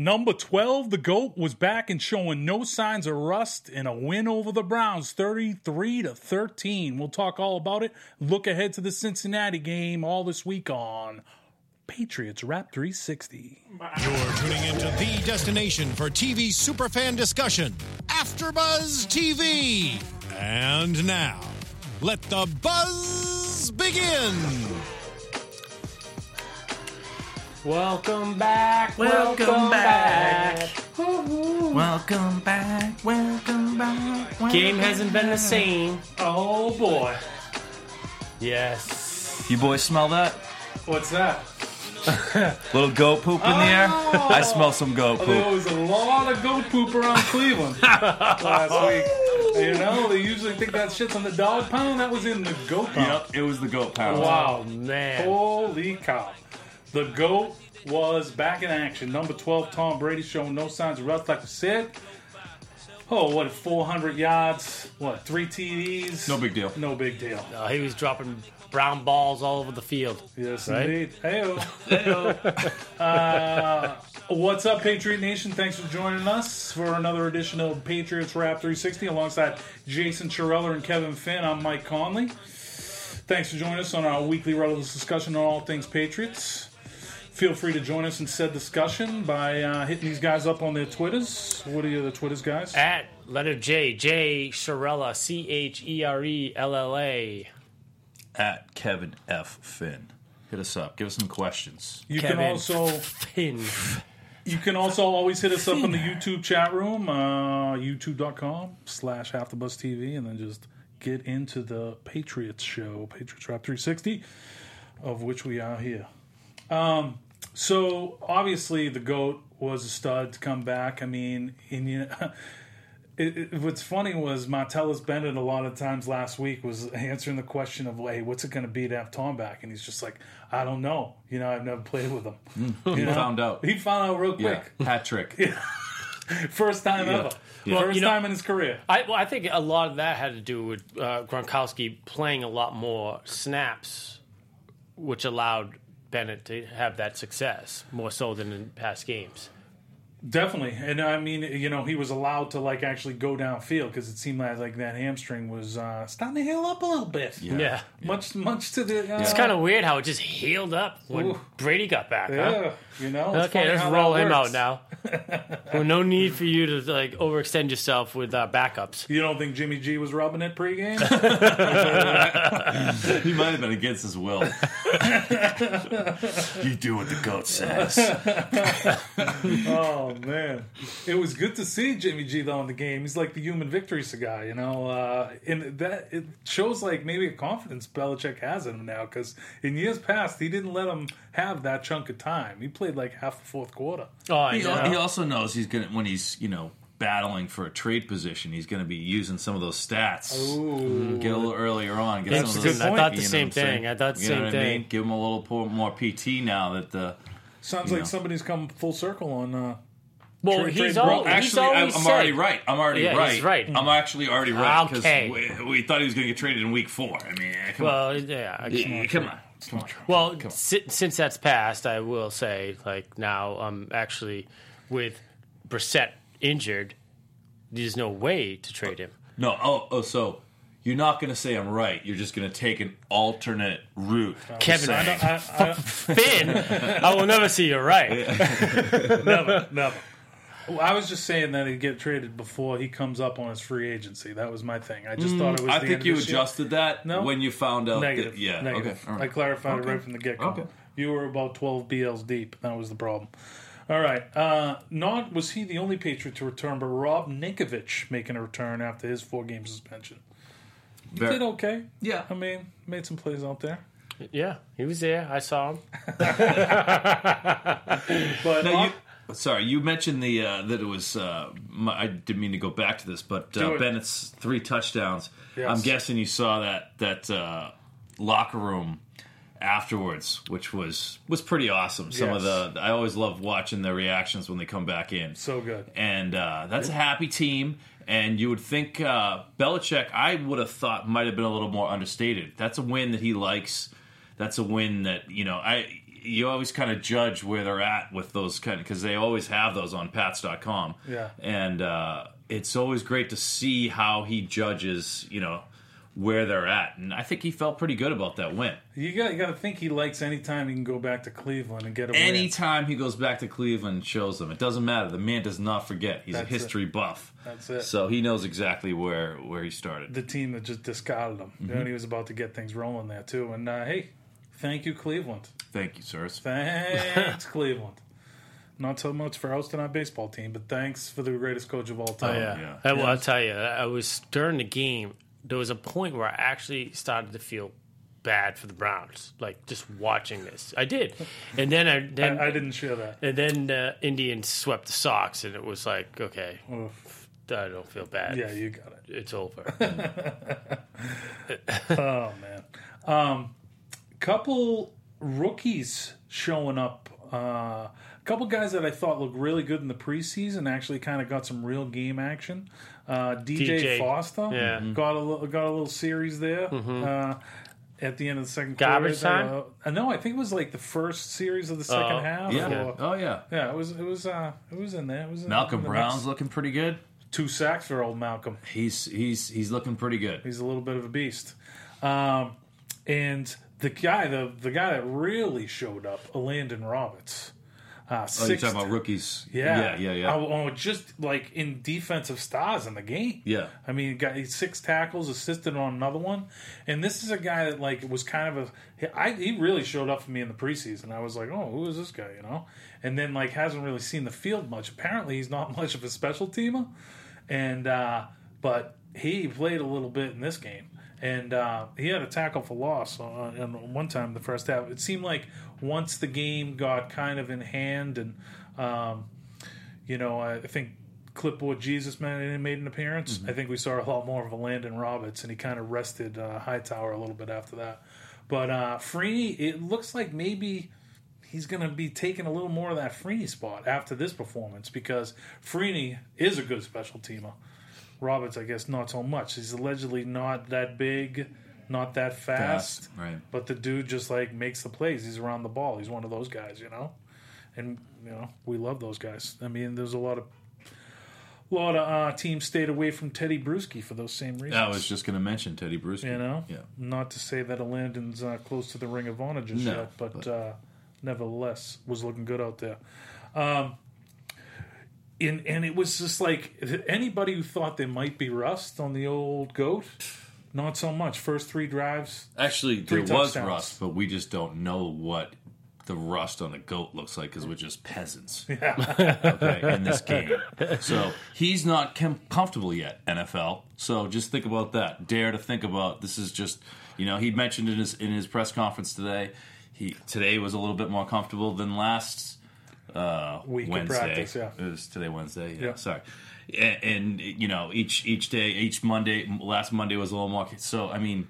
Number 12, the GOAT, was back and showing no signs of rust in a win over the Browns, 33 to 13. We'll talk all about it. Look ahead to the Cincinnati game all this week on Patriots Wrap 360. You're tuning into the destination for TV superfan discussion, AfterBuzz TV. And now, let the buzz begin. Welcome back. Welcome back. Welcome back. Welcome back. Game hasn't been the same. Oh boy. Yes. You boys smell that? What's that? Little goat poop in the air? Oh. I smell some goat oh, poop. There was a lot of goat poop around Cleveland last week. You know, they usually think that shit's on the dog pound. That was in the goat pound. Yep, it was the goat pound. Wow. Oh, man. Holy cow. The GOAT was back in action. Number 12, Tom Brady, showing no signs of rust, like we said. Oh, what, 400 yards? What, three TDs? No big deal. No big deal. Uh, he was dropping brown balls all over the field. Yes, Right? indeed. Hey, uh, what's up, Patriot Nation? Thanks for joining us for another edition of Patriots Rap 360 alongside Jason Cherella and Kevin Finn. I'm Mike Conley. Thanks for joining us on our weekly relevance discussion on all things Patriots. Feel free to join us in said discussion by uh, hitting these guys up on their Twitters. What are your other Twitters, guys? At letter J, J Cherella, C H E R E L L A. At Kevin F. Finn. Hit us up. Give us some questions. You Kevin can also Finn. You can also always hit us up in the YouTube chat room, uh, youtube.com slash AfterBuzz TV, and then just get into the Patriots show, Patriots Rap 360, of which we are here. Um, so obviously the GOAT was a stud to come back. I mean, and you it, it, what's funny was Martellus Bennett a lot of times last week was answering the question of, hey, what's it going to be to have Tom back? And he's just like, I don't know. You know, I've never played with him. He found out. He found out real Yeah, quick. hat trick. First time Yeah. ever. Yeah. First you know- time in his career. I, well, I think a lot of that had to do with uh, Gronkowski playing a lot more snaps, which allowed Bennett to have that success more so than in past games. Definitely. And I mean, you know, he was allowed to like actually go downfield because it seemed like, like that hamstring was uh, starting to heal up a little bit. Yeah. Much, much to the. Uh, It's kind of weird how it just healed up when Ooh. Brady got back. Huh? Yeah. You know? It's Okay, funny let's roll him works. out now. well, no need for you to like overextend yourself with uh, backups. You don't think Jimmy G was rubbing it pregame? He might have been against his will. you do what the goat says. oh man, it was good to see Jimmy G though in the game. He's like the human victory cigar, you know. Uh, and that it shows like maybe a confidence Belichick has in him now because in years past he didn't let him have that chunk of time. He played like half the fourth quarter. Oh, I He, know. he also knows he's gonna when he's you know battling for a trade position, he's going to be using some of those stats. Ooh. Get a little earlier on. Get That's some a of those, point. I thought the you same what I'm saying? thing. I thought the You same know what I thing. mean? Give him a little more PT now that the. Sounds You like know. somebody's come full circle on. Uh, well, Trade- he's trade all, he's Actually, I'm, always I'm already right. I'm already Yeah, right. he's right. I'm actually already right because Okay. we, we thought he was going to get traded in week four. I mean, come Well, yeah. I- on, Yeah, come on, come on. Well, si- since that's passed, I will say, like now, I'm actually with Brissett injured. There's no way to trade him. No, oh, oh, so you're not going to say I'm right. You're just going to take an alternate route. Kevin, saying. I, I, Finn, I will never see you right. never, never. Well, I was just saying that he'd get traded before he comes up on his free agency. That was my thing. I just thought it was. I the think end you of this year. adjusted that No. when you found out. Negative. That, yeah. Negative. Okay. all I right. clarified it right from the get go. Okay. You were about 12 BLs deep. That was the problem. All right. Uh, not was he the only Patriot to return, but Rob Ninkovich making a return after his four game suspension. He Ver- did okay. Yeah. I mean, made some plays out there. Yeah, he was there. I saw him. But No, on- you, sorry, you mentioned the uh, that it was. Uh, my, I didn't mean to go back to this, but uh. Bennett's three touchdowns. Yes. I'm guessing you saw that that uh, locker room afterwards, which was was pretty awesome. Some of the I always love watching their reactions when they come back in. so good. and uh, that's a happy team. And you would think uh, Belichick, I would have thought might have been a little more understated. That's a win that he likes. That's a win that you know. I you always kind of judge where they're at with those kind of because they always have those on Pats.com. Yeah. and uh, it's always great to see how he judges. You know where they're at, and I think he felt pretty good about that win. You got you got to think he likes any time he can go back to Cleveland and get a win. Anytime he goes back to Cleveland and shows them, it doesn't matter. The man does not forget. He's That's a history buff. That's it. So he knows exactly where where he started. the team that just discarded him. Mm-hmm. And he was about to get things rolling there too. And uh, hey, thank you, Cleveland. Thank you, sirs. Thanks, Cleveland. Not so much for hosting our baseball team, but thanks for the greatest coach of all time. Oh, yeah. yeah. I, well, I'll tell you, I was during the game. There was a point where I actually started to feel bad for the Browns, like just watching this. I did, and then I then I, I didn't share that. and then the Indians swept the Sox, and it was like, okay, Oof. I don't feel bad. Yeah, you got it. it's over. Oh man, um, couple rookies showing up. Uh, a couple guys that I thought looked really good in the preseason actually kind of got some real game action. Uh, DJ, DJ, Foster yeah. Mm-hmm. got a little, got a little series there. Uh, at the end of the second Garbage quarter, time? Uh, no, I think it was like the first series of the second Oh, half. Yeah. or- Oh yeah. yeah, it was. It was. Uh, it was in there. It was Malcolm in the Brown's mix. looking pretty good. two sacks for old Malcolm. He's he's he's looking pretty good. He's a little bit of a beast. Um, and the guy, the the guy that really showed up, Landon Roberts. Uh, Oh, you're talking about rookies? yeah, yeah, yeah, yeah. Oh, just like in defensive stars in the game. Yeah. I mean, he got six tackles, assisted on another one, and this is a guy that like was kind of a. he- he really showed up for me in the preseason. I was like, oh, who is this guy? You know, and then like hasn't really seen the field much. Apparently, he's not much of a special teamer, and uh, but he played a little bit in this game. And uh, he had a tackle for loss on, on one time the first half. It seemed like once the game got kind of in hand, and um, you know, I think clipboard Jesus man made an appearance. I think we saw a lot more of a Landon Roberts, and he kind of rested uh, Hightower a little bit after that. But uh, Freeny, it looks like maybe he's going to be taking a little more of that Freeny spot after this performance because Freeny is a good special teamer. Roberts, I guess, not so much. He's allegedly not that big, not that fast, Fast, right. But the dude just like makes the plays. He's around the ball. He's one of those guys, you know. And you know, we love those guys. I mean, there's a lot of a lot of uh, teams stayed away from Tedy Bruschi for those same reasons. I was just going to mention Teddy Bruce. you know, Yeah. not to say that Landon's uh, close to the Ring of Honor just No, yet, but, but- Uh, nevertheless was looking good out there. Um, and and it was just like anybody who thought there might be rust on the old goat, not so much. First three drives, Actually, Three there was rust, but we just don't know what the rust on the goat looks like because we're just peasants. yeah, okay, in this game. So he's not com- comfortable yet, NFL. So just think about that. Dare to think about this is just, you know, he mentioned in his in his press conference today. He today was a little bit more comfortable than last uh, Week of Wednesday. practice, yeah. it was today Wednesday. Yeah, Yeah. sorry. And, and you know, each each day, each Monday, last Monday was a little more. So I mean,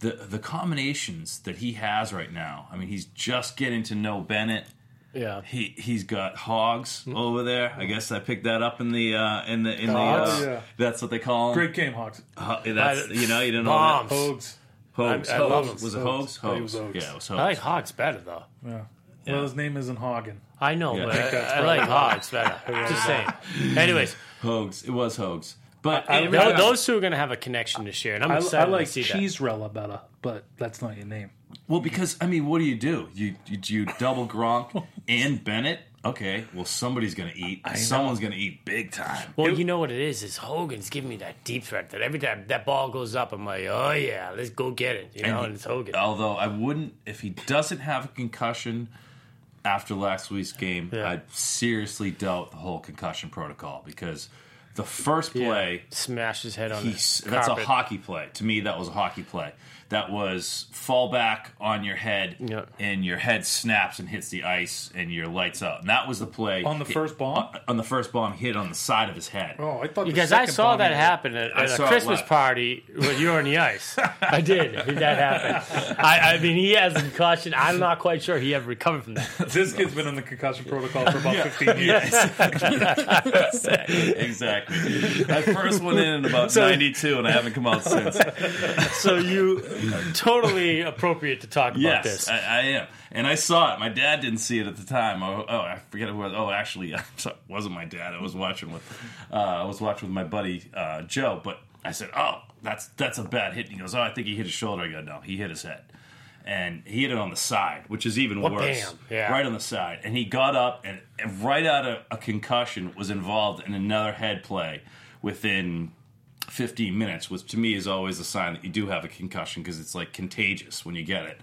the the combinations that he has right now. I mean, he's just getting to know Bennett. yeah, He he's got hogs over there. I guess I picked that up in the uh, in the in the. Uh, Yeah. That's what they call them. great game, hogs. Ho- that's you know you didn't know Bombs. that. Hogs. Hogs. I- I Hogs. them. Was it Hogs. Hogs? Yeah, it Hogs. Yeah, it was Hogs. I like Hogs better though. Yeah. Well, his name isn't Hagen. I know, Yeah. but I I, think that's I like Hogs better. Just saying. Anyways, Hogs. It was Hogs. But I- it- tho- those two are going to have a connection this year, and I'm I, excited I like to see that. cheese rella better, but that's not your name. well, because I mean, what do you do? You you, you double Gronk and Bennett. Okay, well somebody's gonna eat. Someone's gonna eat big time. Well, you know what it is? Is Hogan's giving me that deep threat that every time that ball goes up, I'm like, oh yeah, let's go get it. You know, and, he- it's Hogan. Although I wouldn't, if he doesn't have a concussion after last week's game, Yeah. I'd seriously doubt the whole concussion protocol because the first play, smashed his head on the that's a hockey play. To me, that was a hockey play. That was fall back on your head, Yeah. and your head snaps and hits the ice, and your lights out. And that was the play On the first bomb? On, on the first bomb, hit on the side of his head. Oh, I thought the Because I saw bomb that happen at, at a Christmas party when you were on the ice. I did. That happened. I, I mean, he has a concussion. I'm not quite sure he ever recovered from that. This kid's been in the concussion protocol for about 15 years. exactly. I first went in in about '92, and I haven't come out since. So you totally appropriate to talk about Yes, this. I, I am, and I saw it. My dad didn't see it at the time. Oh, oh I forget who it was. Oh, actually, sorry, it wasn't my dad. I was watching with, uh, I was watching with my buddy uh, Joe. But I said, "Oh, that's that's a bad hit." And he goes, "Oh, I think he hit his shoulder." I go, "No, he hit his head." And he hit it on the side, which is even Well, worse. yeah. Right on the side. And he got up, and, and right out of a concussion, was involved in another head play within 15 minutes, which to me is always a sign that you do have a concussion because it's like contagious when you get it.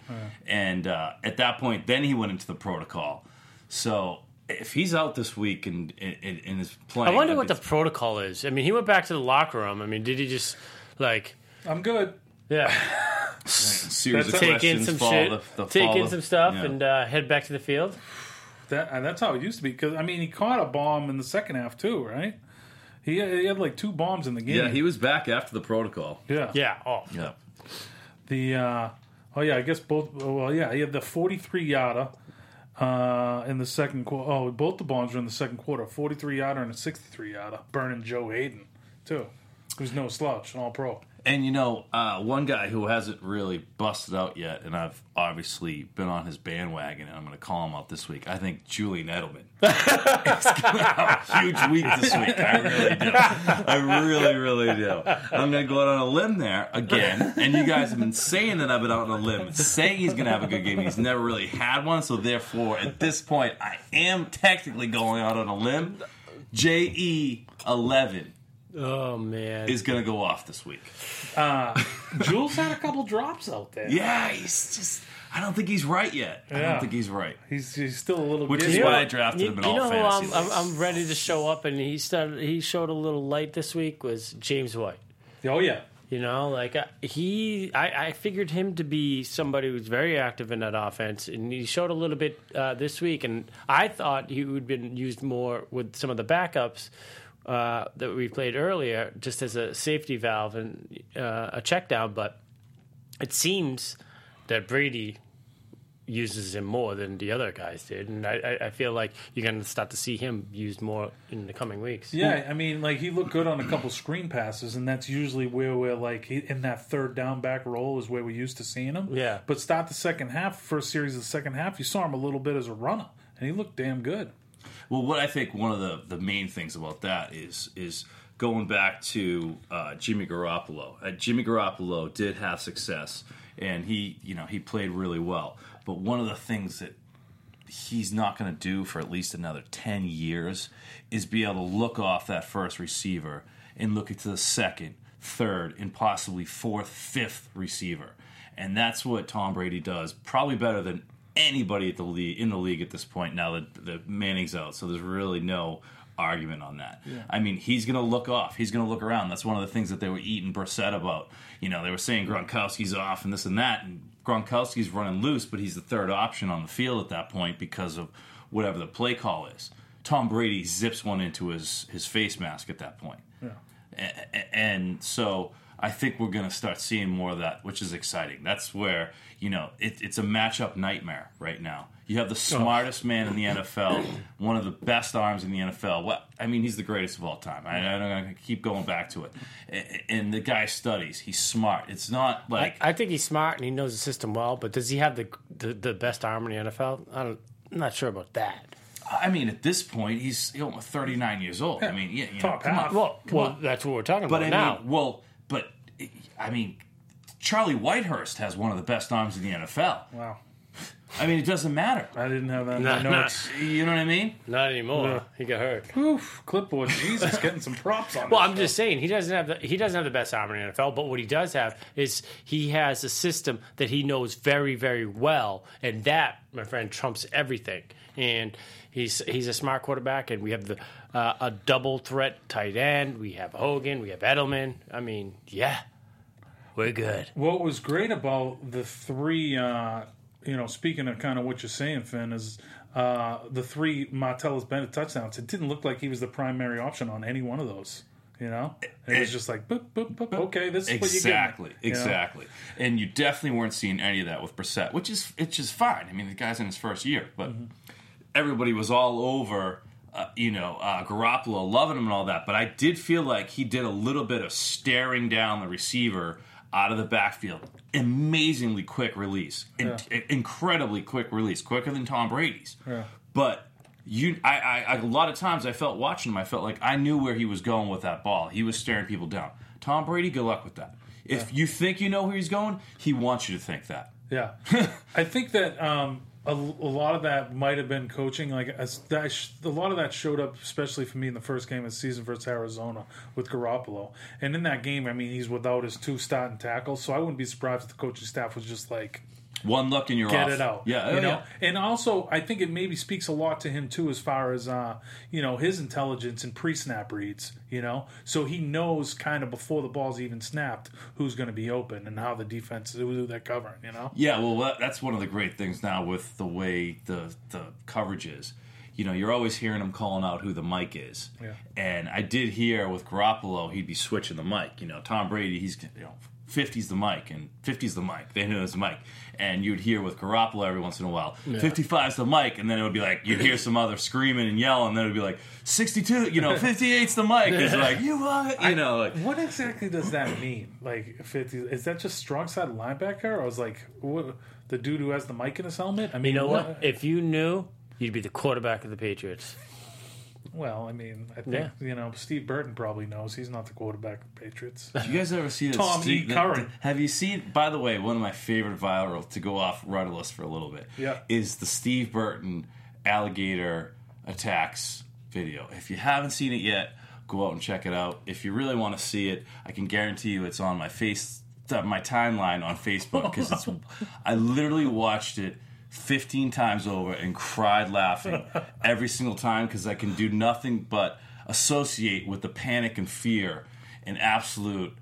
And uh, at that point, then he went into the protocol. So if he's out this week and, and, and is I wonder what the protocol is. I mean, he went back to the locker room. I mean, did he just like, I'm good. yeah, series of take in some shit, the- the take in follow- some stuff, yeah. and uh, head back to the field? That and that's how it used to be. Because I mean, he caught a bomb in the second half too, right? He had, he had like two bombs in the game. yeah, he was back after the protocol. yeah. Yeah. Oh, Yeah. The uh, oh yeah, I guess both. Well, yeah, he had the 43 yarder uh, in the second quarter. Oh, both the bombs were in the second quarter. 43 yarder and a 63 yarder, burning Joe Haden too, who's no slouch, an All Pro. And you know, uh, one guy who hasn't really busted out yet, and I've obviously been on his bandwagon, and I'm going to call him out this week. I think Julian Edelman is going to have a huge week this week. I really do. I really, really do. I'm going to go out on a limb there again, and you guys have been saying that I've been out on a limb, saying he's going to have a good game. He's never really had one, so therefore, at this point, I am technically going out on a limb. JE 11 oh man. is going to go off this week. Uh, Jules had a couple drops out there. Yeah, he's just. I don't think he's right yet. I don't think he's right. He's, he's still a little. Bit. Which giddy. is why I drafted you, him in you all know who I'm, I'm. I'm ready to show up, and he started. He showed a little light this week. Was James White? Oh yeah, You know, like uh, he, I, I figured him to be somebody who's very active in that offense, and he showed a little bit uh, this week. And I thought he would been used more with some of the backups uh, that we played earlier, just as a safety valve and uh, a check down. But it seems that Brady uses him more than the other guys did, and I, I, I feel like you're going to start to see him used more in the coming weeks. yeah. I mean, like he looked good on a couple screen passes, and that's usually where we're like in that third down back role is where we're used to seeing him. Yeah. But start the second half, first series of the second half, you saw him a little bit as a runner, and he looked damn good. Well, what I think one of the, the main things about that is is going back to uh, Jimmy Garoppolo. Uh, Jimmy Garoppolo did have success, and he you know he played really well. But one of the things that he's not going to do for at least another 10 years is be able to look off that first receiver and look into the second, third, and possibly fourth, fifth receiver. And that's what Tom Brady does, probably better than anybody at the league in the league at this point now that the Manning's out. So there's really no argument on that. I mean, he's going to look off. He's going to look around. That's one of the things that they were eating Brissett about. You know, they were saying Gronkowski's off and this and that, and Gronkowski's running loose, but he's the third option on the field at that point because of whatever the play call is. Tom Brady zips one into his his face mask at that point. A- and so I think we're going to start seeing more of that, which is exciting. That's where you know it, it's a matchup nightmare right now. You have the oh. smartest man in the NFL, one of the best arms in the NFL. Well, I mean, he's the greatest of all time. I, I'm going to keep going back to it. And the guy studies. He's smart. It's not like I think he's smart and he knows the system well, but does he have the the, the best arm in the NFL? I don't, I'm not sure about that. I mean, at this point, he's you know, 39 years old. I mean, yeah, you know, come on. Well, Come well, on. that's what we're talking But about I now. mean, well, I mean, Charlie Whitehurst has one of the best arms in the NFL. Wow, I mean, it doesn't matter. I didn't have that in Nah, my nah. notes. You know what I mean? not anymore. He got hurt. Oof, clipboard, Jesus, getting some props on. Well, this I'm just saying he doesn't have the he doesn't have the best arm in the NFL, but what he does have is he has a system that he knows very very well, and that, my friend, trumps everything. And he's he's a smart quarterback, and we have the uh, a double threat tight end. We have Hogan, we have Edelman. I mean, yeah, we're good. What was great about the three, uh, you know, speaking of kind of what you're saying, Finn, is uh, the three Martellus Bennett touchdowns. It didn't look like he was the primary option on any one of those. You know, it was just like, boop, boop, boop, okay, this is what you get. Exactly, exactly. And you definitely weren't seeing any of that with Brissett, which is which is fine. I mean, the guy's in his first year, but Mm-hmm. everybody was all over uh, you know, uh, Garoppolo, loving him and all that. But I did feel like he did a little bit of staring down the receiver out of the backfield. Amazingly quick release, In- incredibly quick release, quicker than Tom Brady's. Yeah. But you, I, I, I, a lot of times I felt watching him, I felt like I knew where he was going with that ball. He was staring people down. Tom Brady, good luck with that. If you think you know where he's going, he wants you to think that. Yeah, I think that um, a, a lot of that might have been coaching. Like that, sh- a lot of that showed up, especially for me in the first game of the season versus Arizona with Garoppolo. And in that game, I mean, he's without his two starting tackles, so I wouldn't be surprised if the coaching staff was just like, One look and you're get off. it out. Yeah, you oh, know. yeah. And also, I think it maybe speaks a lot to him too, as far as uh, you know his intelligence and pre-snap reads. You know, so he knows kind of before the ball's even snapped who's going to be open and how the defense who they're covering. You know. Yeah, well, that's one of the great things now with the way the the coverage is. You know, you're always hearing him calling out who the mic is. Yeah. And I did hear with Garoppolo, he'd be switching the mic. You know, Tom Brady, he's you know. 50's the mic and 50's the mic. They know it's the mic. And you'd hear with Garoppolo every once in a while, 55's the mic. And then it would be like, you'd hear some other screaming and yelling. And then it would be like, 62, you know, 58's the mic. It's like, you what? You know, like, What exactly does that mean? Like, fifty is that just strong side linebacker, or is like what, the dude who has the mic in his helmet? I mean, You know what? If you knew, you'd be the quarterback of the Patriots. Well, I mean, I think Yeah. you know Steve Burton probably knows he's not the quarterback of the Patriots. You guys ever see this? Tom see- E. Curran. have you seen? By the way, one of my favorite viral to go off rudderless for a little bit. Yeah. is the Steve Burton alligator attacks video. If you haven't seen it yet, go out and check it out. If you really want to see it, I can guarantee you it's on my face, uh, my timeline on Facebook because it's. I literally watched it. 15 times over and cried laughing every single time because I can do nothing but associate with the panic and fear and absolute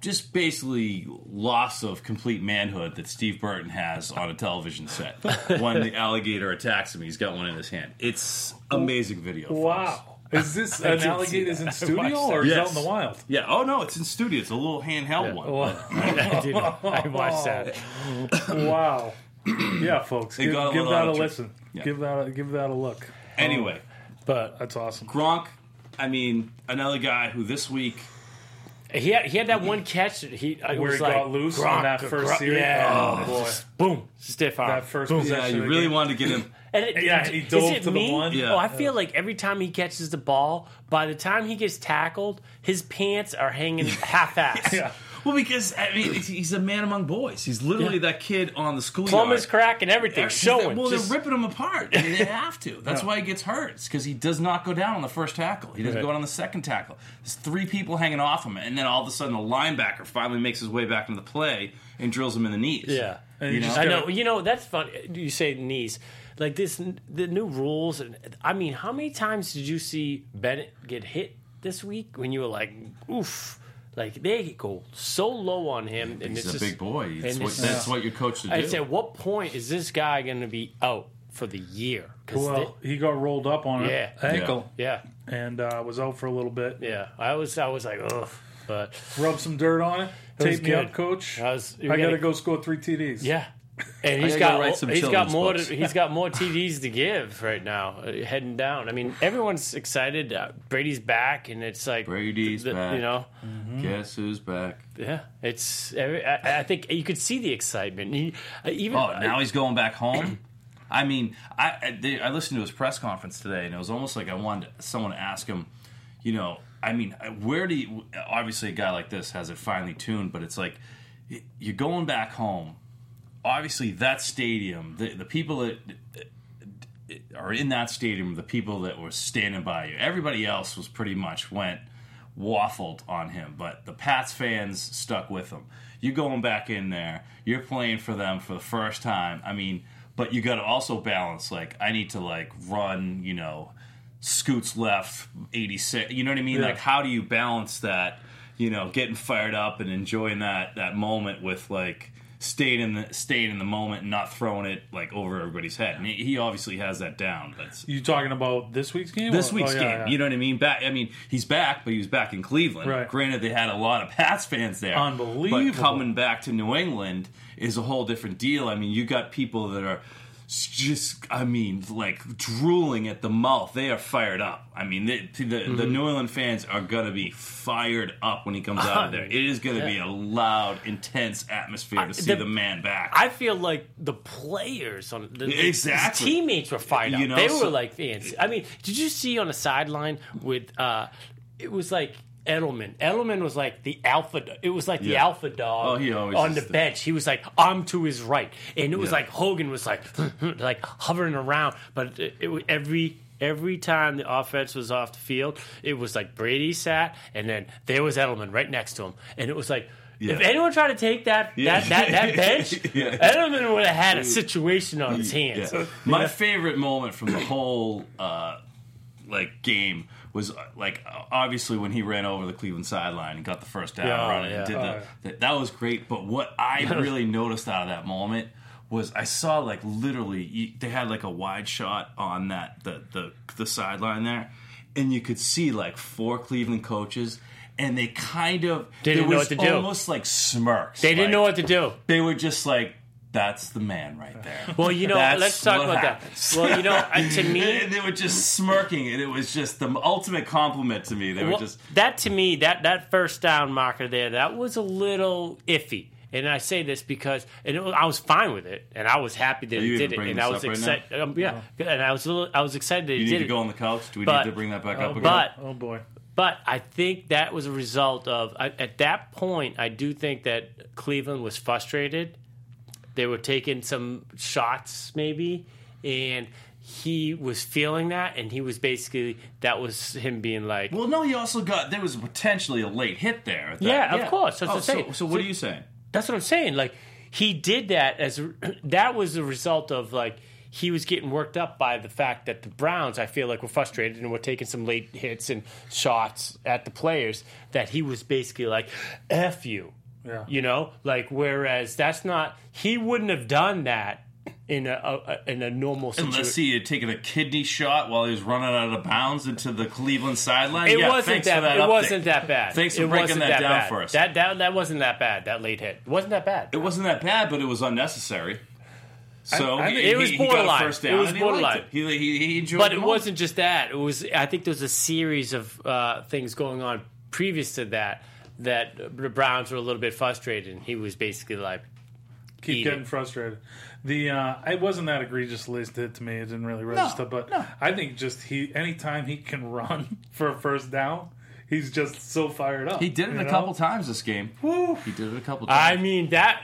just basically loss of complete manhood that Steve Burton has on a television set when the alligator attacks him. He's got one in his hand. It's amazing video. folks. Wow, is this an see alligator's in studio watched or is it Yes. out in the wild? Yeah. Oh no, it's in studio. It's a little handheld one. I, did, I watched that. wow. Yeah, folks, It give, got a give little that out a of tr- listen. Yeah. Give that a, give that a look. Anyway, um, But That's awesome. Gronk. I mean, another guy who this week. he had he had that one catch. That he it Where was he like, got loose in Gronk, that first Gronk, series? Yeah. Oh, oh boy. Boom. Stiff arm. That first Boom. possession. Yeah, of you the really game. wanted to get him. And it, Yeah, it- he is dove it to the me? one. Yeah. Oh, I feel like every time he catches the ball, by the time he gets tackled, his pants are hanging half-ass. Yeah. Well, because I mean, he's- he's a man among boys. He's literally Yeah. that kid on the schoolyard. Plumber's crack and everything showing. Well, Just- they're ripping him apart. I mean, they have to. That's Yeah. why he gets hurt. It's because he does not go down on the first tackle. He doesn't Right. go down on the second tackle. There's three people hanging off him, and then all of a sudden, the linebacker finally makes his way back into the play and drills him in the knees. Yeah, you know? just I know. You know that's fun. You say knees, like this. The new rules, and I mean, how many times did you see Bennett get hit this week when you were like, oof? Like they go so low on him, and He's it's a just, big boy. That's and what, it's- that's what you're coached to do. I said, what point is this guy going to be out for the year? Well, he got rolled up on Yeah. an ankle they- yeah, and uh, was out for a little bit. yeah. I was, I was like, ugh. But Rub some dirt on it. It Tape me good. up, coach. I was- I got to gotta- go score three TDs. yeah. And he's got some he's got more to, he's got more TDs to give right now uh, heading down. I mean everyone's excited. Uh, Brady's back and it's like Brady's the- back. You know, Guess who's back? yeah. It's every, I, I think you could see the excitement. He, uh, even Oh, now he's going back home. I mean, I I, they, I listened to his press conference today, and it was almost like I wanted someone to ask him, you know, I mean, where do you? Obviously, a guy like this has it finely tuned, but it's like you're going back home. Obviously, that stadium, the the people that are in that stadium, the people that were standing by you. Everybody else was pretty much went waffled on him, but the Pats fans stuck with him. You're going back in there. You're playing for them for the first time. I mean, but you got to also balance. Like, I need to like run. You know, scoots left, eighty six. You know what I mean? Yeah. Like, how do you balance that? You know, getting fired up and enjoying that that moment with like staying in the stayed in the moment and not throwing it like over everybody's head. And he, he obviously has that down. But You talking about this week's game? this Or- week's oh, yeah, game. yeah. You know what I mean? Back. I mean, he's back, but he was back in Cleveland. Right. Granted, they had a lot of Pats fans there. Unbelievable. But coming back to New England is a whole different deal. I mean, you got people that are just I mean like drooling at the mouth. They are fired up. I mean the the, the Mm-hmm. New England fans are gonna be fired up when he comes out of there. It is gonna be a loud, intense atmosphere to see the- the, man back. I feel like the players on the, the- Exactly. his teammates were fired up. You know, they were like fans. I mean, did you see on the sideline with? uh It was like. Edelman. Edelman was like the alpha. It was like the Yeah. alpha dog Oh, on the bench. He was like, "I'm to his right," and it was Yeah. like Hogan was like, like hovering around. But it, it every every time the offense was off the field, it was like Brady sat, and then there was Edelman right next to him, and it was like. Yeah. If anyone tried to take that Yeah. that, that, that bench, Yeah. Edelman would have had a situation on his hands. My favorite moment from the whole uh, like game was uh, like obviously when he ran over the Cleveland sideline and got the first down Yeah, run and yeah. did Oh, the, yeah. that, that was great. But what I really noticed out of that moment was I saw like literally they had like a wide shot on that the the the sideline there, and you could see like four Cleveland coaches. And they kind of They didn't know what to do. Almost like smirks. They didn't like, know what to do. They were just like, "That's the man right there." Well, you know, That's let's talk about happens. that. Well, you know, uh, to me, and they were just smirking, and it was just the ultimate compliment to me. They were just that to me, that that first down marker there, that was a little iffy. And I say this because and it I was fine with it, and I was happy that Are he did it, and I was up right excited. Um, yeah, and I was a little, I was excited that you he need did to it. go on the couch. Do we But- need to bring that back Oh, up again? but Oh boy. But I think that was a result of I, at that point. I do think that Cleveland was frustrated. They were taking some shots, maybe, and he was feeling that, and he was basically that was him being like, well, no, he also got there was potentially a late hit there. at that- Yeah, of course, that's Oh, what I'm saying. So, so what are you saying? That's what I'm saying. Like he did that as that was the result of like he was getting worked up by the fact that the Browns, I feel like, were frustrated and were taking some late hits and shots at the players. That he was basically like, "F you," Yeah. you know. Like whereas that's not he wouldn't have done that in a, a in a normal situation. Unless he had taken a kidney shot while he was running out of bounds into the Cleveland sideline. It yeah, wasn't that. that it update. wasn't that bad. Thanks for it breaking wasn't that down bad. for us. That, that that wasn't that bad. That late hit it wasn't that bad. It wasn't that bad, but it was unnecessary. So I he, It was he- he got a borderline. first It was and he borderline. it. He, he, he enjoyed But the it wasn't just that. It was. I think there was a series of uh, things going on previous to that that the Browns were a little bit frustrated. and He was basically like, keep Eat getting it. frustrated. The uh, it wasn't that egregious list hit to me. It didn't really register, but I think just he anytime he can run for a first down, he's just so fired up. He did it a know? couple times this game. Woo. He did it a couple I mean that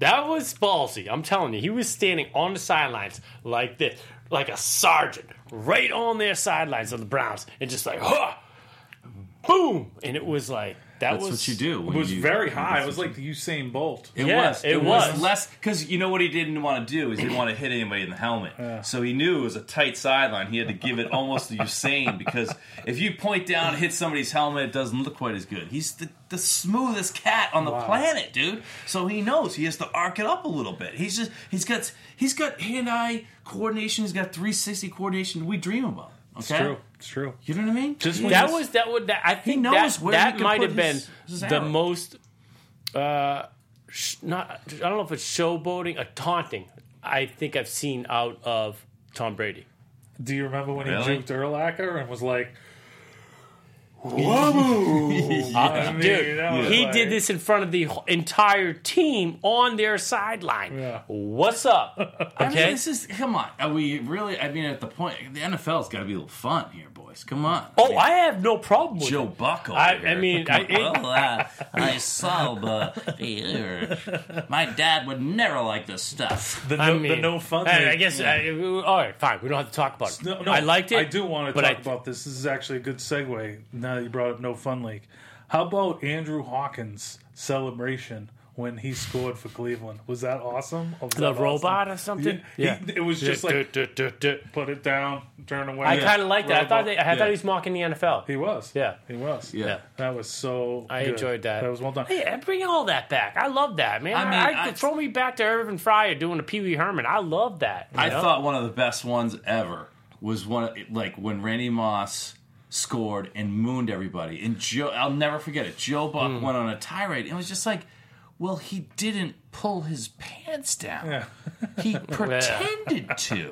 that was ballsy. I'm telling you, he was standing on the sidelines like this, like a sergeant, right on their sidelines of the Browns, and just like, huh, boom, and it was like that That's was what you do. It was you- very high. It was like the Usain Bolt. It Yeah, was. it was. was. less because you know what he didn't want to do is he didn't want to hit anybody in the helmet. So he knew it was a tight sideline. He had to give it almost to Usain because if you point down and hit somebody's helmet, it doesn't look quite as good. He's the, the smoothest cat on the Wow. planet, dude. So he knows he has to arc it up a little bit. He's just he's got he's got hand eye coordination. He's got 360 coordination. We dream about. Okay, It's true. It's true. You know what I mean? Just when that you- was that would that I think knows that where he that can might put have been his- his the arrow. most uh sh- not I don't know if it's showboating or taunting I think I've seen out of Tom Brady. Do you remember when Really? he juked Urlacher and was like, "Whoa!" I mean, Dude, that was he like- did this in front of the entire team on their sideline. Yeah. What's up? I mean, Okay. this is come on. Are we really? I mean, at the point, the NFL's got to be a little fun here, boys. Come on. oh, I have no problem with Joe it. Buck. I- I mean, I- it- well, uh, I saw the. My dad would never like this stuff. the no, I the no fun. I. I guess. I, all right, fine. We don't have to talk about it. No, no, I liked it. I do want to talk I- about this. This is actually a good segue. Now that you brought up No Fun League, how about Andrew Hawkins' celebration when he scored for Cleveland? Was that awesome? Was the that robot awesome? or something. Yeah, he- it was just like Duh, duh, duh, duh. put it down, turn away. I kind of liked that. I thought they, I Yeah. thought he was mocking the NFL. he was. Yeah. he was. Yeah. that was so. I good. enjoyed that. That was well done. Hey, bring all that back. I love that, man. I I mean, I, I- throw me back to Irving Fryar doing a Pee Wee Herman. I love that. I know? thought one of the best ones ever was one like when Randy Moss scored and mooned everybody. And Joe, I'll never forget it. Joe Buck Hmm. went on a tirade. It was just like, Well, he didn't pull his pants down. Yeah. He pretended to.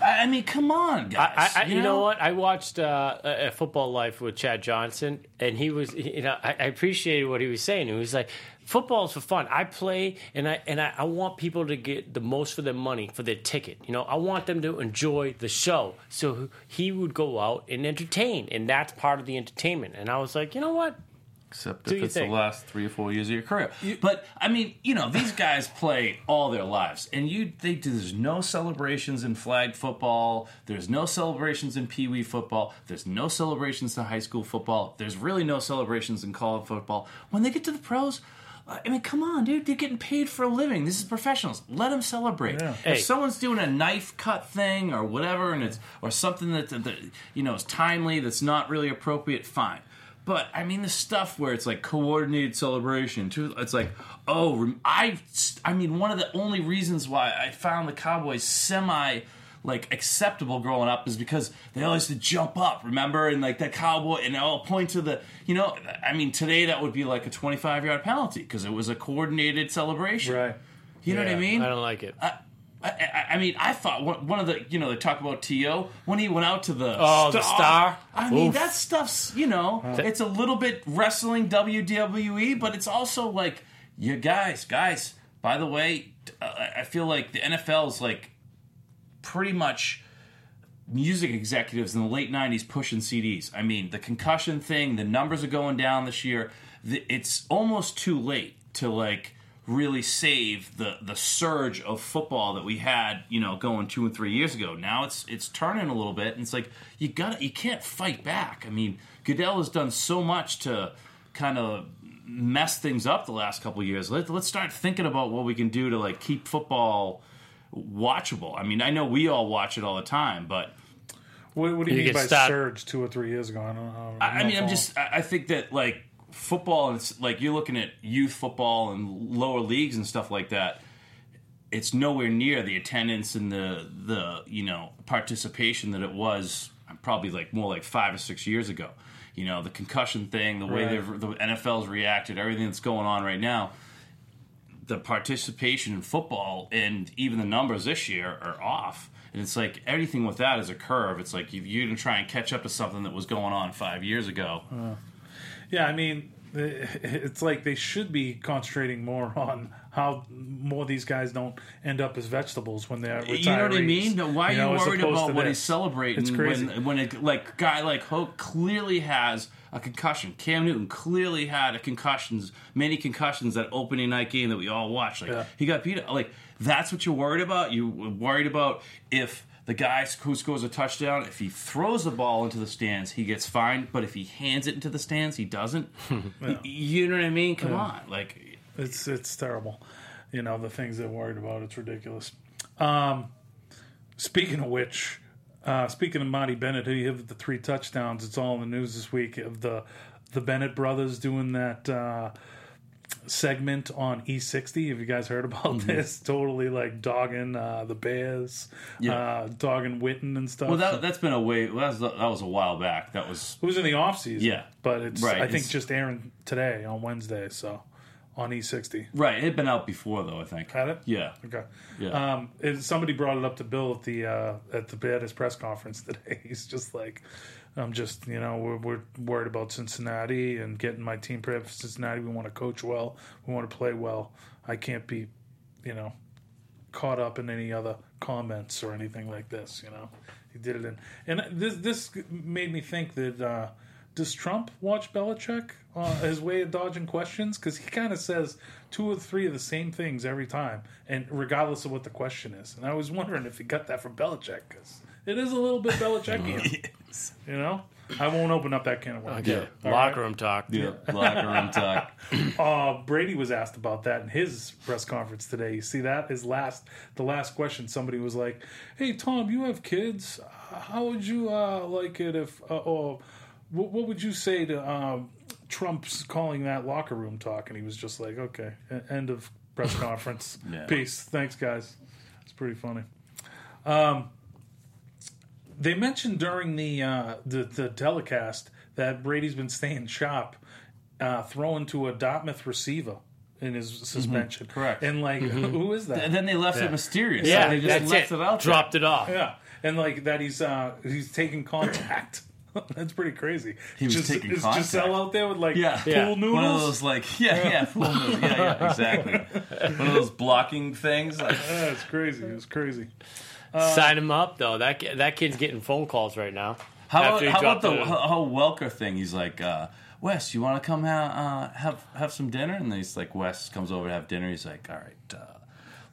I mean, come on, guys. I, I, you, know? what? I watched uh, a Football Life with Chad Johnson, and he was, you know, I, I appreciated what he was saying. He was like, "Football's for fun. I play, and I and I, I want people to get the most for their money for their ticket. You know, I want them to enjoy the show. So he would go out and entertain, and that's part of the entertainment. And I was like, you know what? Except Do if it's think? the last three or four years of your career. but I mean, you know, these guys play all their lives, and you they there's no celebrations in flag football. There's no celebrations in pee wee football. There's no celebrations in high school football. There's really no celebrations in college football. When they get to the pros. I mean, come on, dude! They're getting paid for a living. This is professionals. Let them celebrate. Hey. If someone's doing a knife cut thing or whatever, and it's or something that, that, that you know is timely, that's not really appropriate, fine. But I mean, the stuff where it's like coordinated celebration, too. It's like, oh, I, I mean, one of the only reasons why I found the Cowboys semi like acceptable growing up is because they always used to jump up, remember? And like that cowboy, and I'll point to the, you know, I mean, today that would be like a 25 yard penalty because it was a coordinated celebration. Right. You know what I mean? I don't like it. I, I, I mean, I thought one, one of the, you know, they talk about T.O. when he went out to the Oh, the star? I mean, that stuff's, you know, it's a little bit wrestling WWE, but it's also like, you guys, guys, by the way, uh, I I feel like the NFL's like pretty much music executives in the late 90s pushing CDs. I mean, the concussion thing, the numbers are going down this year. The, it's almost too late to like really save the the surge of football that we had, you know, going 2 and 3 years ago. Now it's it's turning a little bit and it's like you got to you can't fight back. I mean, Goodell has done so much to kind of mess things up the last couple of years. Let, let's start thinking about what we can do to like keep football watchable. I mean, I know we all watch it all the time, but What, what do you, You mean by stopped- surge two or three years ago? I don't know. I, I not mean, I'm just I I think that like football and it's like you're looking at youth football and lower leagues and stuff like that. It's nowhere near the attendance and the the you know participation that it was probably like more like five or six years ago. You know the concussion thing, the way Right. the NFL's reacted, everything that's going on right now. The participation in football and even the numbers this year are off. And it's like everything with that is a curve. It's like you- to try and catch up to something that was going on five years ago. Yeah, I mean, it's like they should be concentrating more on how more these guys don't end up as vegetables when they're retirees. You know what I mean? No, Why are You know, worried about what this. he's celebrating It's crazy. when when a like guy like Hoke clearly has a concussion? Cam Newton clearly had a concussions, many concussions that opening night game that we all watched. Like Yeah. he got beat. up. Like that's what you're worried about. You worried about if the guy who scores a touchdown, if he throws the ball into the stands, he gets fined. But if he hands it into the stands, he doesn't. Y- You know what I mean? Come on, like It's it's terrible. You know the things they're worried about. It's ridiculous. Um, speaking of which, uh, speaking of Monty Bennett, who you have the three touchdowns. It's all in the news this week of the the Bennett brothers doing that uh, segment on E60. Have you guys heard about Mm-hmm. this? Totally like dogging uh, the Bears, Yeah. uh, dogging Witten and stuff. well, that that's been a way. That was, that was a while back. That was it was in the off season. Yeah. but it's Right, I think it's- just airing today on Wednesday. So on E60. right. It had been out before though. I think. Had it? Yeah. Okay. Yeah. Um, and somebody brought it up to Bill at the uh, at the his press conference today. He's just like, I'm just you know we're, we're worried about Cincinnati and getting my team prepared for Cincinnati. We want to coach well. We want to play well. I can't be, you know, caught up in any other comments or anything like this. You know, he did it in, and this this made me think that uh, does Trump watch Belichick uh, his way of dodging questions because he kind of says two or three of the same things every time, and regardless of what the question is. And I was wondering if he got that from Belichick because it is a little bit Belichickian. You know, I won't open up that can of worms. Okay. All Locker right. room talk. Yeah, locker room talk. Uh, Brady was asked about that in his press conference today. You see that his last, the last question. Somebody was like, "Hey Tom, you have kids. How would you uh, like it if, uh, or what, what would you say to um, Trump's calling that locker room talk?" And he was just like, "Okay, end of press conference. Yeah. Peace. Thanks, guys. It's pretty funny." Um, they mentioned during the uh, the, the telecast that Brady's been staying sharp, uh, throwing to a Dartmouth receiver in his suspension. correct. And like, who is that? And then they left it mysterious. Yeah, they just that's left it. it, out. there. Dropped it off. yeah, and like that he's uh he's taking contact. That's pretty crazy. He was just, taking is contact. Gisele out there with like Yeah. pool Yeah. noodles. One of those like yeah yeah full noodles. yeah yeah exactly one of those blocking things like Yeah, it's crazy. It's crazy. Sign him up though. That that kid's getting phone calls right now. how about, how about the whole Welker thing he's like uh, Wes you want to come ha- uh, have have some dinner and he's like Wes comes over to have dinner he's like all right uh,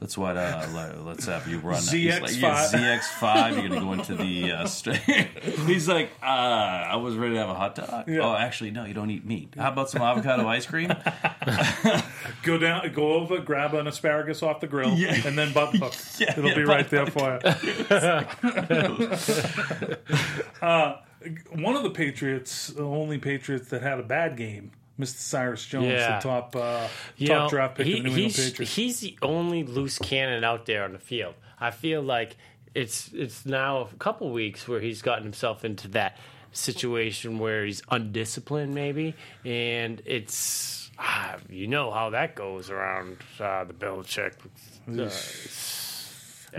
let's what uh, let, let's have you run He's like, yeah, ZX5. ZX5 you're gonna go into the uh, straight he's like uh, I was ready to have a hot dog Yeah. oh actually no you don't eat meat how about some avocado ice cream Go down, go over, grab an asparagus off the grill, Yeah. and then butt hook. Yeah, It'll yeah, be butt right there for you. uh, one of the Patriots, the only Patriots that had a bad game, Mr. Cyrus Jones, Yeah. the top uh, You top know, draft pick he- of the New England he's, Patriots. he's the only loose cannon out there on the field. I feel like it's it's now a couple weeks where he's gotten himself into that situation where he's undisciplined, maybe, and it's ah, you know how that goes around uh, the Belichick. Uh,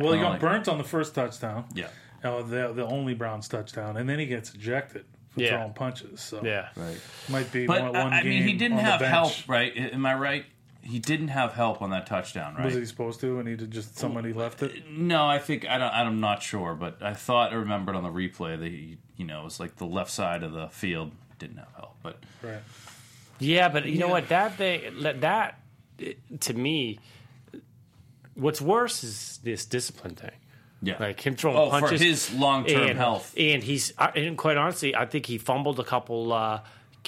well, he got burnt on the first touchdown. yeah Oh, the the only Browns touchdown, and then he gets ejected for Yeah. throwing punches. So yeah, right might be But one, I one I mean, he didn't have help, right? Am I right? He didn't have help on that touchdown, right? Was he supposed to? And he did just somebody left it. No, I think I don't. I'm not sure, but I thought I remembered on the replay that he, you know, it was like the left side of the field didn't have help, but Right. Yeah, but you know what? That thing, that, to me, what's worse is this discipline thing. yeah, Like him throwing oh, punches for his long term health. And he's and quite honestly, I think he fumbled a couple uh,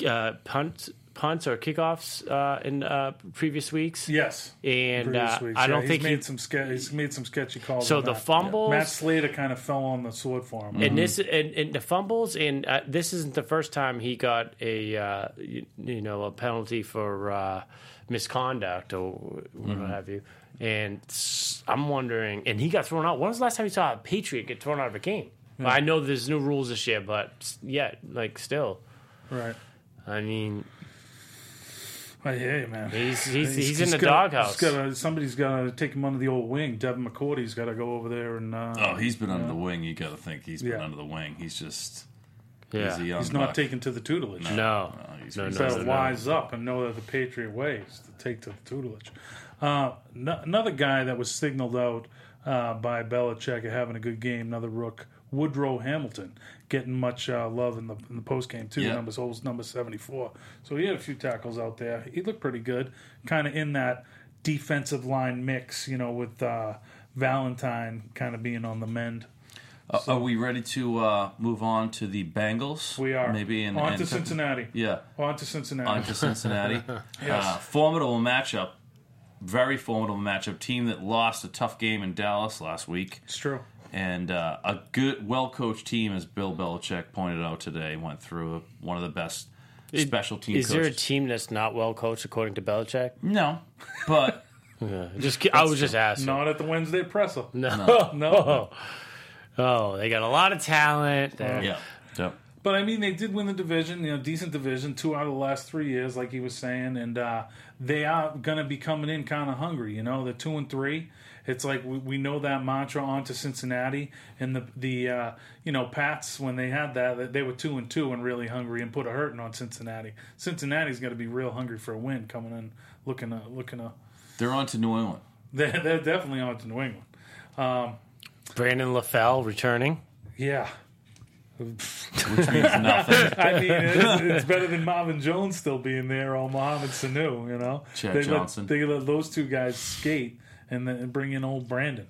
uh, punts, punts or kickoffs uh, in uh, previous weeks. Yes. And uh, weeks, I yeah. don't he's think made he. some ske- he's made some sketchy calls. So the that. fumbles Matt Slater kind of fell on the sword for him. and this and, and the fumbles and uh, this isn't the first time he got a uh, you, you know a penalty for uh, misconduct or what have you. And I'm wondering, and he got thrown out. When was the last time you saw a Patriot get thrown out of a game? I know there's new rules this year, but s- yeah, like still, Right. I mean, I hear you, man. He's he's, he's, in just the gotta- doghouse. gotta- somebody's got to take him under the old wing. Devin McCourty's got to go over there and. Uh, Oh, he's been under the wing. You got to think he's been Yeah. under the wing. He's just yeah. he's a young he's not taken to the tutelage. no, No, he's- no, he's no, He's no, got to no. wise up and know that the Patriot way is to take to the tutelage. Uh, no, another guy that was signaled out uh, by Belichick having a good game, another rook, Woodrow Hamilton, getting much uh, love in the in the post game too. Yeah. Numbers holds number seventy four, so he had a few tackles out there. He looked pretty good, kind of in that defensive line mix, you know, with uh, Valentine kind of being on the mend. Uh, are we ready to uh, move on to the Bengals? We are maybe in, on in to Cincinnati. Yeah, On to Cincinnati. on to Cincinnati. Yes. uh, formidable matchup. Very formidable matchup. Team that lost a tough game in Dallas last week. it's true. And uh, a good, well-coached team, as Bill Belichick pointed out today, went through one of the best special team Is there a team that's not well coached according to Belichick? no, but just I was just asking. Not at the Wednesday presser. No, No. Oh, they got a lot of talent. They're- yeah, yeah. But I mean, they did win the division, you know, decent division, two out of the last three years, like he was saying, and uh, they are going to be coming in kind of hungry. You know, they're two and three. It's like we, we know that mantra on to Cincinnati, and the the uh, you know Pats when they had that they were two and two and really hungry and put a hurting on Cincinnati. Cincinnati's going to be real hungry for a win coming in, looking to looking to. They're on to New England. They're, they're definitely on to New England. Um, Brandon LaFell returning. Yeah, which means nothing. I mean, it's, it's better than Marvin Jones still being there or Mohamed Sanu, you know? Chad they Johnson. Let, they let those two guys skate and then bring in old Brandon.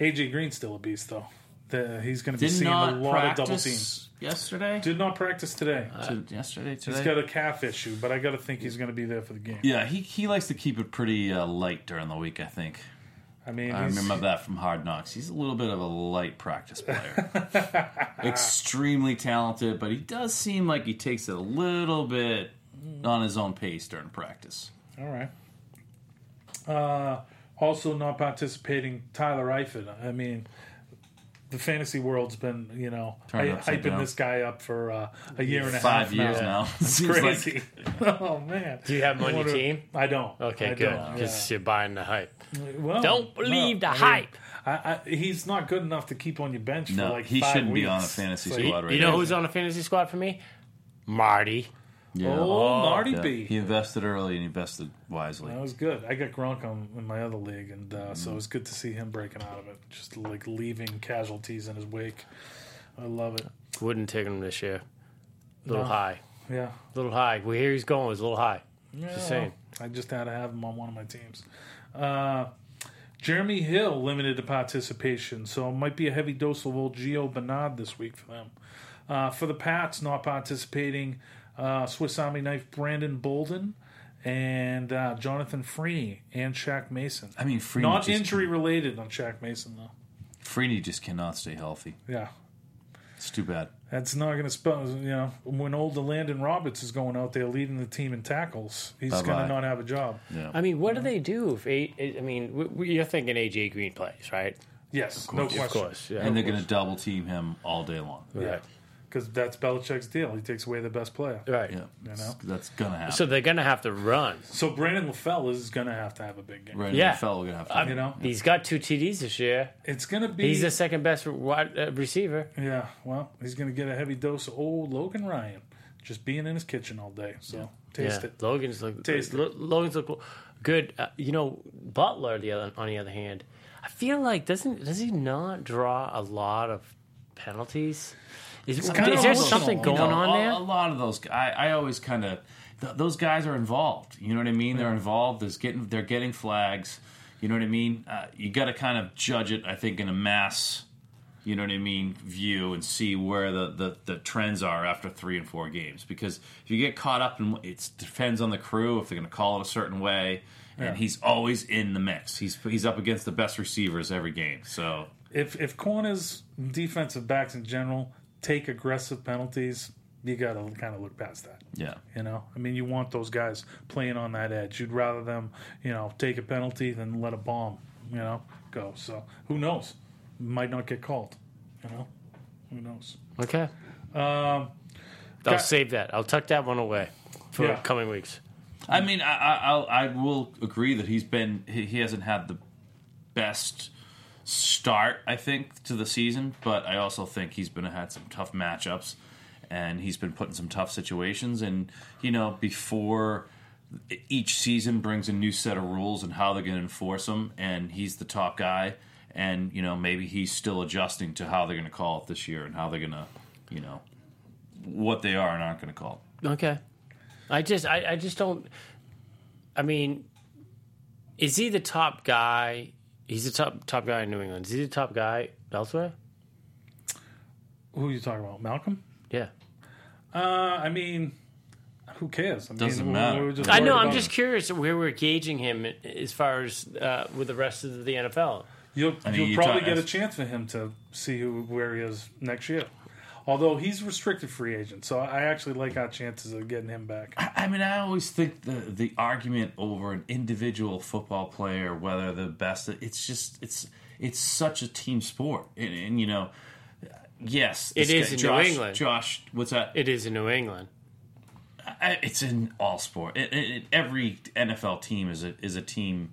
AJ Green's still a beast, though. The, he's going to be Did seeing not a lot of double teams. practice yesterday. Did not practice today. To- yesterday, today. He's got a calf issue, but I got to think he's going to be there for the game. yeah, he he likes to keep it pretty uh, light during the week. I think. I mean, I he's, remember that from Hard Knocks. He's a little bit of a light practice player. Extremely talented, but he does seem like he takes it a little bit on his own pace during practice. All right. Uh, also, not participating, Tyler Eifert. I mean, the fantasy world's been, you know, Turned hy- upside hyping down. this guy up for uh, a year and a Five half years now. now. It's Seems like- crazy. oh man. Do you have him on your team? I don't. Okay, I good. don't, Because you're buying the hype. Well, Don't believe no, the I mean, hype. I, I, he's not good enough to keep on your bench for No, like he five shouldn't be on a fantasy It's like, squad right you know now. who's on a fantasy squad for me? Marty. Yeah. Oh, Marty Yeah. B. He invested early and invested wisely. That was good. I got Gronk on in my other league, and uh, Mm-hmm. so it was good to see him breaking out of it. Just like leaving casualties in his wake. I love it. Wouldn't take him this year. A little No. high. Yeah. A little high. We hear he's going was a little high. yeah Just saying. I just had to have him on one of my teams. Uh, Jeremy Hill limited to participation, so it might be a heavy dose of old Gio Bernard this week for them. Uh, for the Pats, not participating, uh, Swiss Army knife Brandon Bolden and uh, Jonathan Freeny and Shaq Mason. I mean, Freeny not just, injury related on Shaq Mason though. Freeny just cannot stay healthy. Yeah, It's too bad. that's not going to spell. You know, when old Landon Roberts is going out there leading the team in tackles, he's going to not have a job. Yeah. I mean, what do they do if A I mean, w- w- you're thinking AJ Green plays, right? Yes, no question. Of course, yeah. and they're going to double team him all day long. Yeah, because that's Belichick's deal. He takes away the best player. Right. Yeah. You know? That's going to happen. So they're gonna have to run. So Brandon LaFell is going to have to have a big game. right Yeah. yeah. fellow going to have to. You know, He's got two TDs this year. it's going to be. He's the second best wide uh, receiver. yeah, well, he's going to get a heavy dose of old Logan Ryan just being in his kitchen all day. So taste yeah, it. Logan's look. Taste Lo- Logan's look good. Uh, you know, Butler. The other, on the other hand, I feel like doesn't does he not draw a lot of penalties? Is, is there emotional, something going You know, on there? A lot of those, I, I always kind of, th- those guys are involved. You know what I mean? They're involved. There's getting, they're getting flags. You know what I mean? Uh, you got to kind of judge it. I think in a mass, you know what I mean, view and see where the, the, the trends are after three and four games. Because if you get caught up in, it depends on the crew if they're going to call it a certain way. And he's always in the mix. He's he's up against the best receivers every game. So If if corners, defensive backs in general, take aggressive penalties, you got to kind of look past that. yeah, You know, I mean, you want those guys playing on that edge. You'd rather them, you know, take a penalty than let a bomb, you know, go. So who knows? Might not get called. You know, who knows? Okay, Um, I'll Got- save that. I'll tuck that one away for Yeah. coming weeks. I mean, I, I I'll, I will agree that he's been he, he hasn't had the best start, I think, to the season, but I also think he's been had some tough matchups, and he's been put in some tough situations, and you know, before each season brings a new set of rules and how they're going to enforce them, and he's the top guy, and you know, maybe he's still adjusting to how they're going to call it this year and how they're going to, you know, what they are and aren't going to call. Okay. I just I, I just don't I mean is he the top guy? He's the top top guy in New England. Is he the top guy elsewhere? who are you talking about? Malcolm? Yeah. Uh, I mean, who cares? I Doesn't we- matter. we were just I know, I'm about- just curious where we're gauging him as far as uh, with the rest of the NFL. You'll, I mean, you'll you probably get a chance for him to see who, where he is next year. Although he's a restricted free agent, so I actually like our chances of getting him back. I mean, I always think the the argument over an individual football player, whether the best, it's just it's it's such a team sport, and, and you know, yes, It this is guy- in New Josh, England. Josh, what's that? It is in New England. I- it's in all sport. It, it, it- every NFL team is a is a team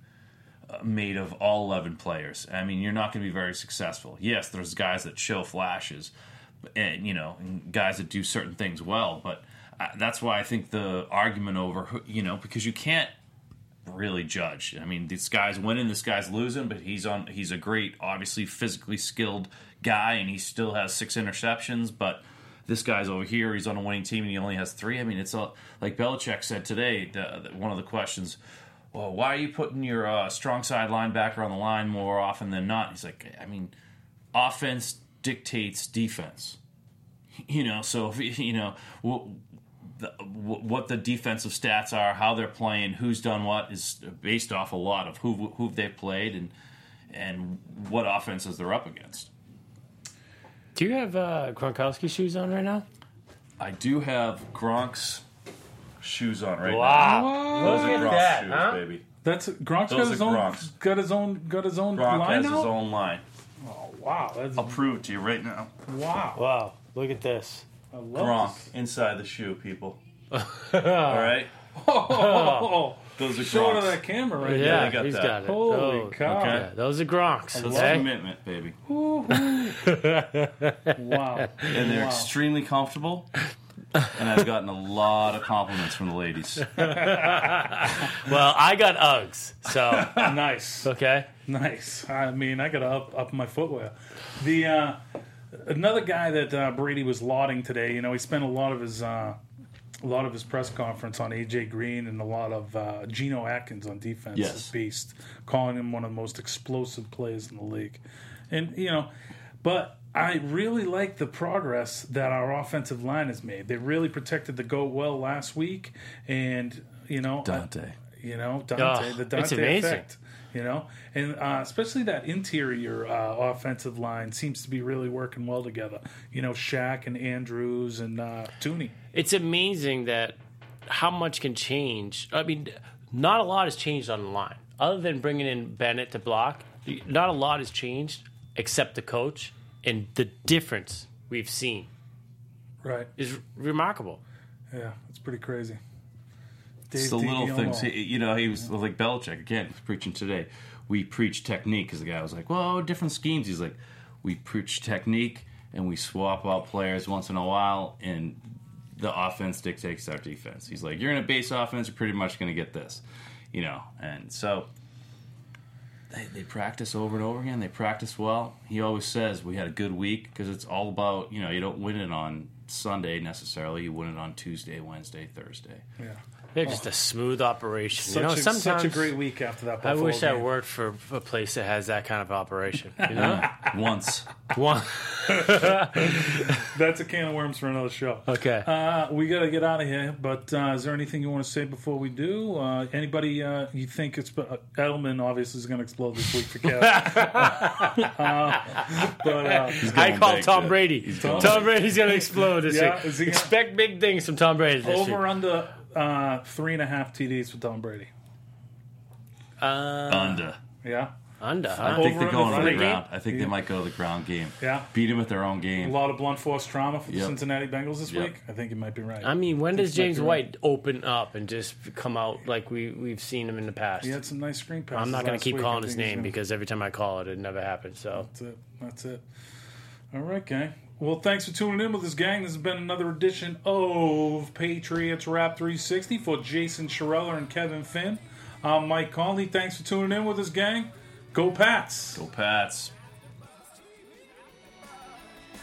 uh, made of all eleven players. I mean, you're not going to be very successful. Yes, there's guys that show flashes, and you know, and guys that do certain things well. But uh, that's why I think the argument over you know because you can't really judge. I mean, this guy's winning, this guy's losing, but he's on. He's a great, obviously physically skilled guy, and he still has six interceptions. But this guy's over here, he's on a winning team, and he only has three. I mean, it's all like Belichick said today. The, the, one of the questions. Well, why are you putting your uh, strong side linebacker on the line more often than not? He's like, I mean, offense dictates defense. You know, so if you know, well, the, what the defensive stats are, how they're playing, who's done what is based off a lot of who who they've played and and what offenses they're up against. Do you have uh, Gronkowski shoes on right now? I do have Gronk's shoes on right Wow. now. Those Look are at Gronk's that, shoes, huh? baby. That's Gronk's got his own Gronk's. got his own got his own Gronk line has out? his own line. Wow, that's I'll prove it to you right now. wow. Wow. Look at this. I love Gronk this. inside the shoe, people. All right, Oh, those are show it to Gronks. that camera right Yeah, they got he's that. got it. Holy Oh, cow. Okay. yeah, those are Gronks. That's Okay? commitment, baby. there. Wow. And they're Wow. extremely comfortable. And I've gotten a lot of compliments from the ladies. Well, I got Uggs, so Nice. okay. Nice. I mean, I got to up up my footwear. The uh, another guy that uh, Brady was lauding today. You know, he spent a lot of his uh, a lot of his press conference on AJ Green and a lot of uh, Geno Atkins on defense. Yes. beast, calling him one of the most explosive players in the league. And you know, but I really like the progress that our offensive line has made. They really protected the goat well last week, and you know, I- Dante. you know, Dante, Oh, the it's Dante amazing. effect. You know, and uh, especially that interior uh, offensive line seems to be really working well together. You know, Shaq and Andrews and uh, Thuney. It's amazing that how much can change. I mean, not a lot has changed on the line, other than bringing in Bennett to block. Not a lot has changed except the coach, and the difference we've seen Right. is remarkable. Yeah, it's pretty crazy. Dave It's the little DeGuglielmo. things. He, you know, he was like Belichick again. Preaching today. We preach technique because the guy was like, "Well, different schemes." He's like, "We preach technique and we swap out players once in a while, and the offense dictates our defense." He's like, "You're in a base offense. You're pretty much going to get this," you know. And so they, they practice over and over again. They practice well. He always says we had a good week because it's all about you know you don't win it on Sunday necessarily. You win it on Tuesday, Wednesday, Thursday. Yeah. They're just a smooth operation. Such, you know, a, sometimes such a great week after that. I Buffalo wish I worked for a place that has that kind of operation. You know, Once. one. That's a can of worms for another show. Okay. Uh, we got to get out of here, but uh, is there anything you want to say before we do? Uh, anybody uh, you think it's uh, Edelman obviously is going to explode this week for Kev? uh, but uh, I call Tom too. Brady. He's Tom going big. Brady's going to explode this Yeah, week. gonna- Expect big things from Tom Brady this over week. under uh, three and a half TDs with Tom Brady. Uh, Under. Yeah, under. I Huh? think Over they're going under on the three? ground. I think they might go to the ground game. Yeah. Beat them at their own game. a game. lot of blunt force trauma for the Yep. Cincinnati Bengals this Yep. week. I think you might be right. I mean, when does Think you might James be right. White open up and just come out like we we've seen him in the past? He had some nice screen passes. I'm not going last to keep week. calling his think he's name gonna- because every time I call it, it never happens. So That's it. That's it. All right, gang. Well, thanks for tuning in with us, gang. This has been another edition of Patriots Rap 360 for Jason Cherella and Kevin Finn. I'm Mike Conley. Thanks for tuning in with us, gang. Go Pats. Go Pats.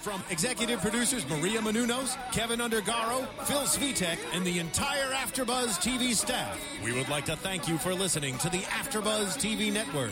From executive producers Maria Menounos, Kevin Undergaro, Phil Svitek, and the entire AfterBuzz TV staff, we would like to thank you for listening to the AfterBuzz TV network.